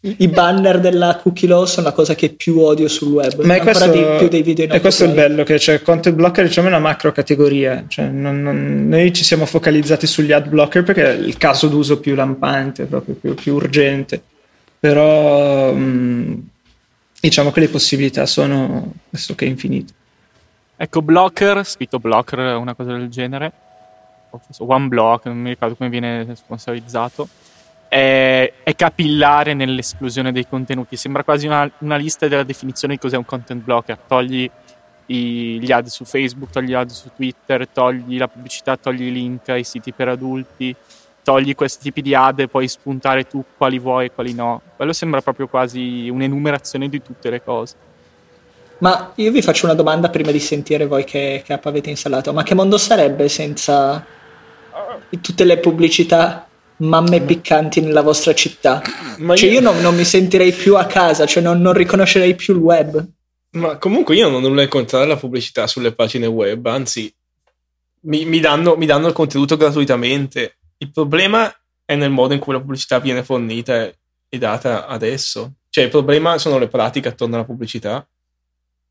i banner della cookie law sono la cosa che più odio sul web. Ma è questo, di, più dei video in E questo è il bello, che c'è content blocker diciamo è una macro categoria. Cioè, non, non, noi ci siamo focalizzati sugli ad blocker perché è il caso d'uso più lampante, proprio più, più urgente. Però... Mh, diciamo che le possibilità sono pressoché infinite. Ecco, Blocker, scritto Blocker, una cosa del genere, One Block, non mi ricordo come viene sponsorizzato, è, è capillare nell'esplosione dei contenuti. Sembra quasi una, una, lista della definizione di cos'è un content blocker. Togli i, gli ad su Facebook, togli gli ad su Twitter, togli la pubblicità, togli i link ai siti per adulti, togli questi tipi di ad e puoi spuntare tu quali vuoi e quali no. Quello sembra proprio quasi un'enumerazione di tutte le cose. Ma io vi faccio una domanda prima di sentire voi che, che app avete installato. Ma che mondo sarebbe senza tutte le pubblicità mamme piccanti nella vostra città? Ma cioè io, io non, non, mi sentirei più a casa, cioè non, non riconoscerei più il web. Ma comunque io non ho nulla in contrario alla pubblicità sulle pagine web, anzi mi, mi, danno, mi danno il contenuto gratuitamente il problema è nel modo in cui la pubblicità viene fornita e data adesso. Cioè, il problema sono le pratiche attorno alla pubblicità.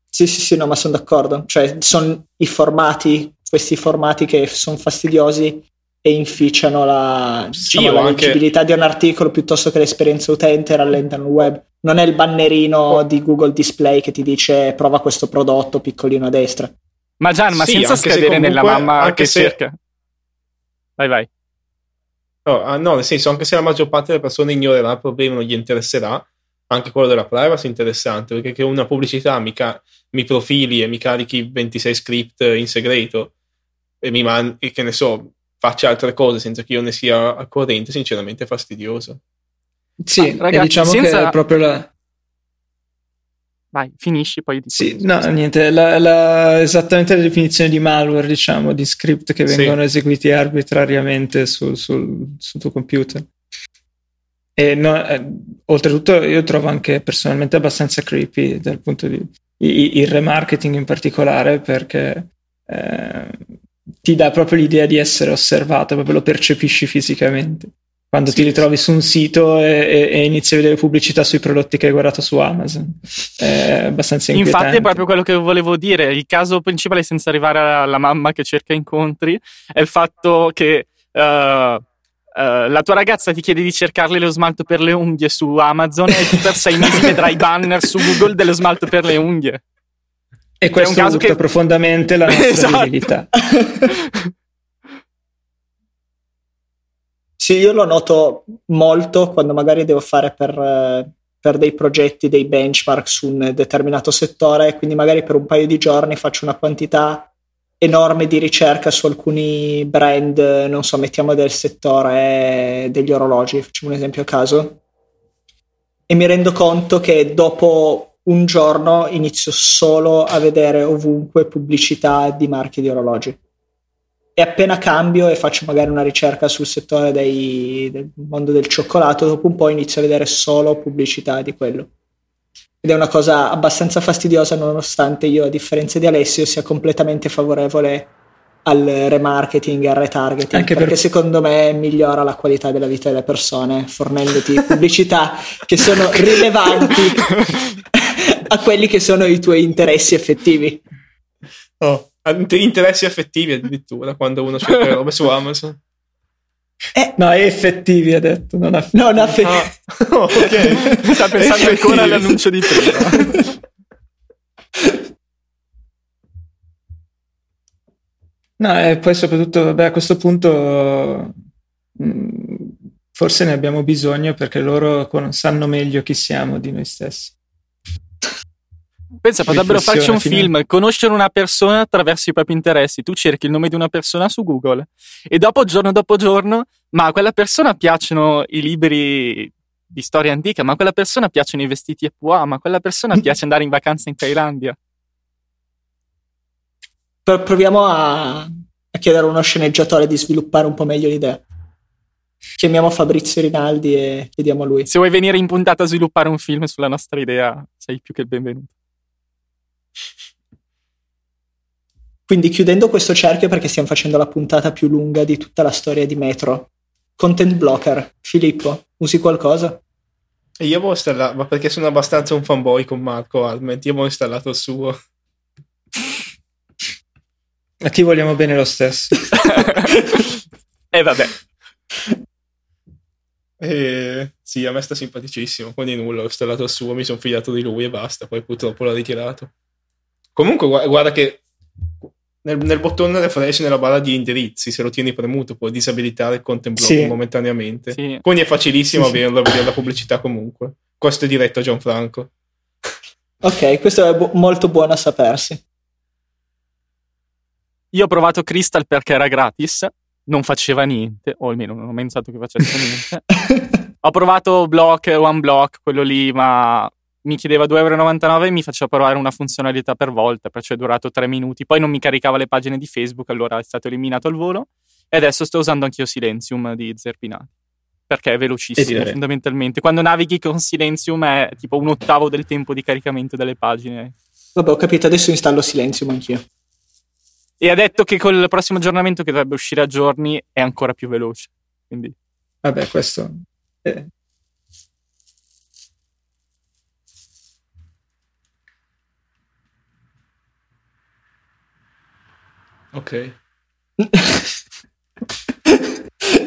Sì, sì, sì, no, ma sono d'accordo. Cioè, sono i formati, questi formati che sono fastidiosi e inficiano la, diciamo, sì, la leggibilità anche... di un articolo piuttosto che l'esperienza utente e rallentano il web. Non è il bannerino oh. di Google Display che ti dice prova questo prodotto piccolino a destra. Ma Gian, ma sì, senza scadere comunque, nella mamma che se... cerca. Vai, vai. No, ah, no, nel senso, anche se la maggior parte delle persone ignorerà il problema, non gli interesserà, anche quello della privacy è interessante, perché che una pubblicità mi, ca- mi profili e mi carichi 26 script in segreto e mi man- e che ne so, faccia altre cose senza che io ne sia al corrente, sinceramente è fastidioso. Sì, ah, ragazzi, diciamo senza... che è proprio la, Vai, finisci poi. Sì, no, niente, la, la, esattamente la definizione di malware, diciamo, di script che vengono sì. eseguiti arbitrariamente sul, sul, sul tuo computer. E no, eh, oltretutto io trovo anche personalmente abbastanza creepy dal punto di il, il remarketing in particolare perché eh, ti dà proprio l'idea di essere osservato, proprio lo percepisci fisicamente quando sì, ti ritrovi su un sito e, e, e, inizi a vedere pubblicità sui prodotti che hai guardato su Amazon. È abbastanza inquietante. Infatti è proprio quello che volevo dire. Il caso principale, senza arrivare alla mamma che cerca incontri, è il fatto che uh, uh, la tua ragazza ti chiede di cercarle lo smalto per le unghie su Amazon e tu per sei mesi vedrai banner su Google dello smalto per le unghie. E questo è un caso che profondamente la nostra esatto. virilità. Sì, io lo noto molto quando magari devo fare per, eh, per, dei progetti dei benchmark su un determinato settore, quindi magari per un paio di giorni faccio una quantità enorme di ricerca su alcuni brand, non so, mettiamo del settore degli orologi, facciamo un esempio a caso, e mi rendo conto che dopo un giorno inizio solo a vedere ovunque pubblicità di marche di orologi e appena cambio e faccio magari una ricerca sul settore dei, del mondo del cioccolato, dopo un po' inizio a vedere solo pubblicità di quello. Ed è una cosa abbastanza fastidiosa nonostante io, a differenza di Alessio, sia completamente favorevole al remarketing, al retargeting, Anche perché per... secondo me migliora la qualità della vita delle persone fornendoti pubblicità che sono rilevanti a quelli che sono i tuoi interessi effettivi. Oh interessi affettivi addirittura quando uno cerca robe su Amazon. Eh, no, effettivi ha detto, non affettivi. Non affettivi. Ah, ok. Sta pensando ancora all'annuncio di prima. No, e poi soprattutto, vabbè, a questo punto mh, forse ne abbiamo bisogno perché loro sanno meglio chi siamo di noi stessi. Pensa, potrebbero farci un finale. film, conoscere una persona attraverso i propri interessi. Tu cerchi il nome di una persona su Google e dopo, giorno dopo giorno, ma a quella persona piacciono i libri di storia antica, ma a quella persona piacciono i vestiti a pois, ma a quella persona piace andare in vacanza in Thailandia. Proviamo a, a chiedere a uno sceneggiatore di sviluppare un po' meglio l'idea. Chiamiamo Fabrizio Rinaldi e chiediamo a lui. Se vuoi venire in puntata a sviluppare un film sulla nostra idea, sei più che il benvenuto. Quindi chiudendo questo cerchio perché stiamo facendo la puntata più lunga di tutta la storia di Metro. Content blocker. Filippo, usi qualcosa? Io avevo installato, ma perché sono abbastanza un fanboy con Marco Alment, io avevo installato il suo. A ti vogliamo bene lo stesso. E eh, vabbè. E, sì, a me sta simpaticissimo. Quindi nulla, ho installato il suo, mi sono fidato di lui e basta. Poi purtroppo l'ho ritirato. Comunque, guarda che nel, nel bottone refresh nella barra di indirizzi, se lo tieni premuto, puoi disabilitare il content block sì. momentaneamente. Sì. Quindi è facilissimo sì, averlo, vedere la pubblicità comunque. Questo è diretto a Gianfranco. Ok, questo è bu- molto buono a sapersi. Io ho provato Crystal perché era gratis, non faceva niente, o almeno non ho mai pensato che facesse niente. ho provato Block, One Block, quello lì, ma mi chiedeva 2,99€ e mi faceva provare una funzionalità per volta, perciò è durato 3 minuti. Poi non mi caricava le pagine di Facebook, allora è stato eliminato al volo. E adesso sto usando anch'io Silenzium di Zerpinati. Perché è velocissimo, fondamentalmente. Quando navighi con Silenzium è tipo un ottavo del tempo di caricamento delle pagine. Vabbè, ho capito, adesso installo Silenzium anch'io. E ha detto che con il prossimo aggiornamento che dovrebbe uscire a giorni è ancora più veloce. Quindi... Vabbè, questo... Eh. Ok.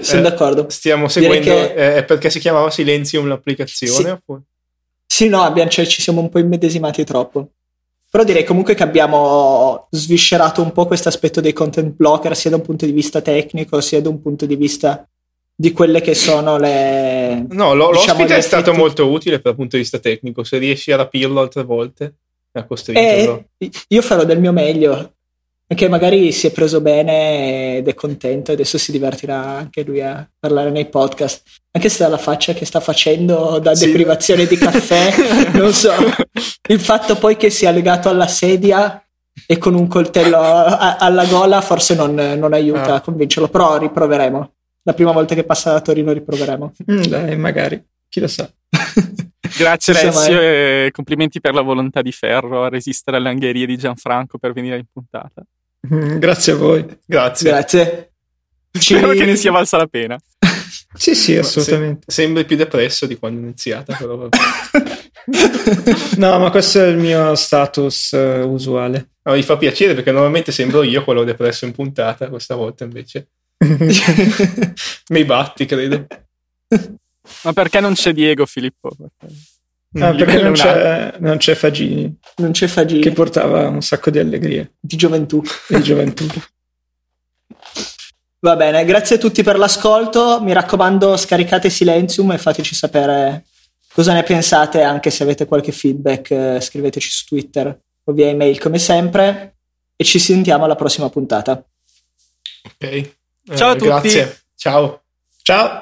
Sono eh, d'accordo. Stiamo seguendo. Che... Eh, perché si chiamava Silenzium l'applicazione? Sì, sì no, abbiamo, cioè, ci siamo un po' immedesimati troppo. Però direi comunque che abbiamo sviscerato un po' questo aspetto dei content blocker, sia da un punto di vista tecnico, sia da un punto di vista di quelle che sono le. No, lo, diciamo, l'ospite è stato molto utile dal punto di vista tecnico. Se riesci a rapirlo altre volte, a costringerlo. Eh, io farò del mio meglio. Anche magari si è preso bene ed è contento e adesso si divertirà anche lui a parlare nei podcast. Anche se la faccia che sta facendo da sì. deprivazione di caffè, non so. Il fatto poi che sia legato alla sedia e con un coltello a- alla gola forse non, non aiuta ah. a convincerlo, però riproveremo. La prima volta che passa da Torino riproveremo. Mm, dai, magari, chi lo sa. Grazie Alessio e complimenti per la volontà di Ferro a resistere alle angherie di Gianfranco per venire in puntata. Grazie a voi. Grazie. Grazie. Spero che ne sia valsa la pena. Sì, sì, assolutamente. Se, sembri più depresso di quando è iniziata, però. no, ma questo è il mio status uh, usuale. No, mi fa piacere perché normalmente sembro io quello depresso in puntata, questa volta invece. mi batti, credo. Ma perché non c'è Diego, Filippo? Ah, perché non c'è, non c'è, Fagini. Non c'è Fagini. Che portava un sacco di allegria. Di gioventù. Di gioventù. Va bene, grazie a tutti per l'ascolto. Mi raccomando, scaricate Silenzium e fateci sapere cosa ne pensate, anche se avete qualche feedback, eh, scriveteci su Twitter o via email come sempre. E ci sentiamo alla prossima puntata. Ok. Ciao a eh, tutti. Grazie. Ciao. Ciao.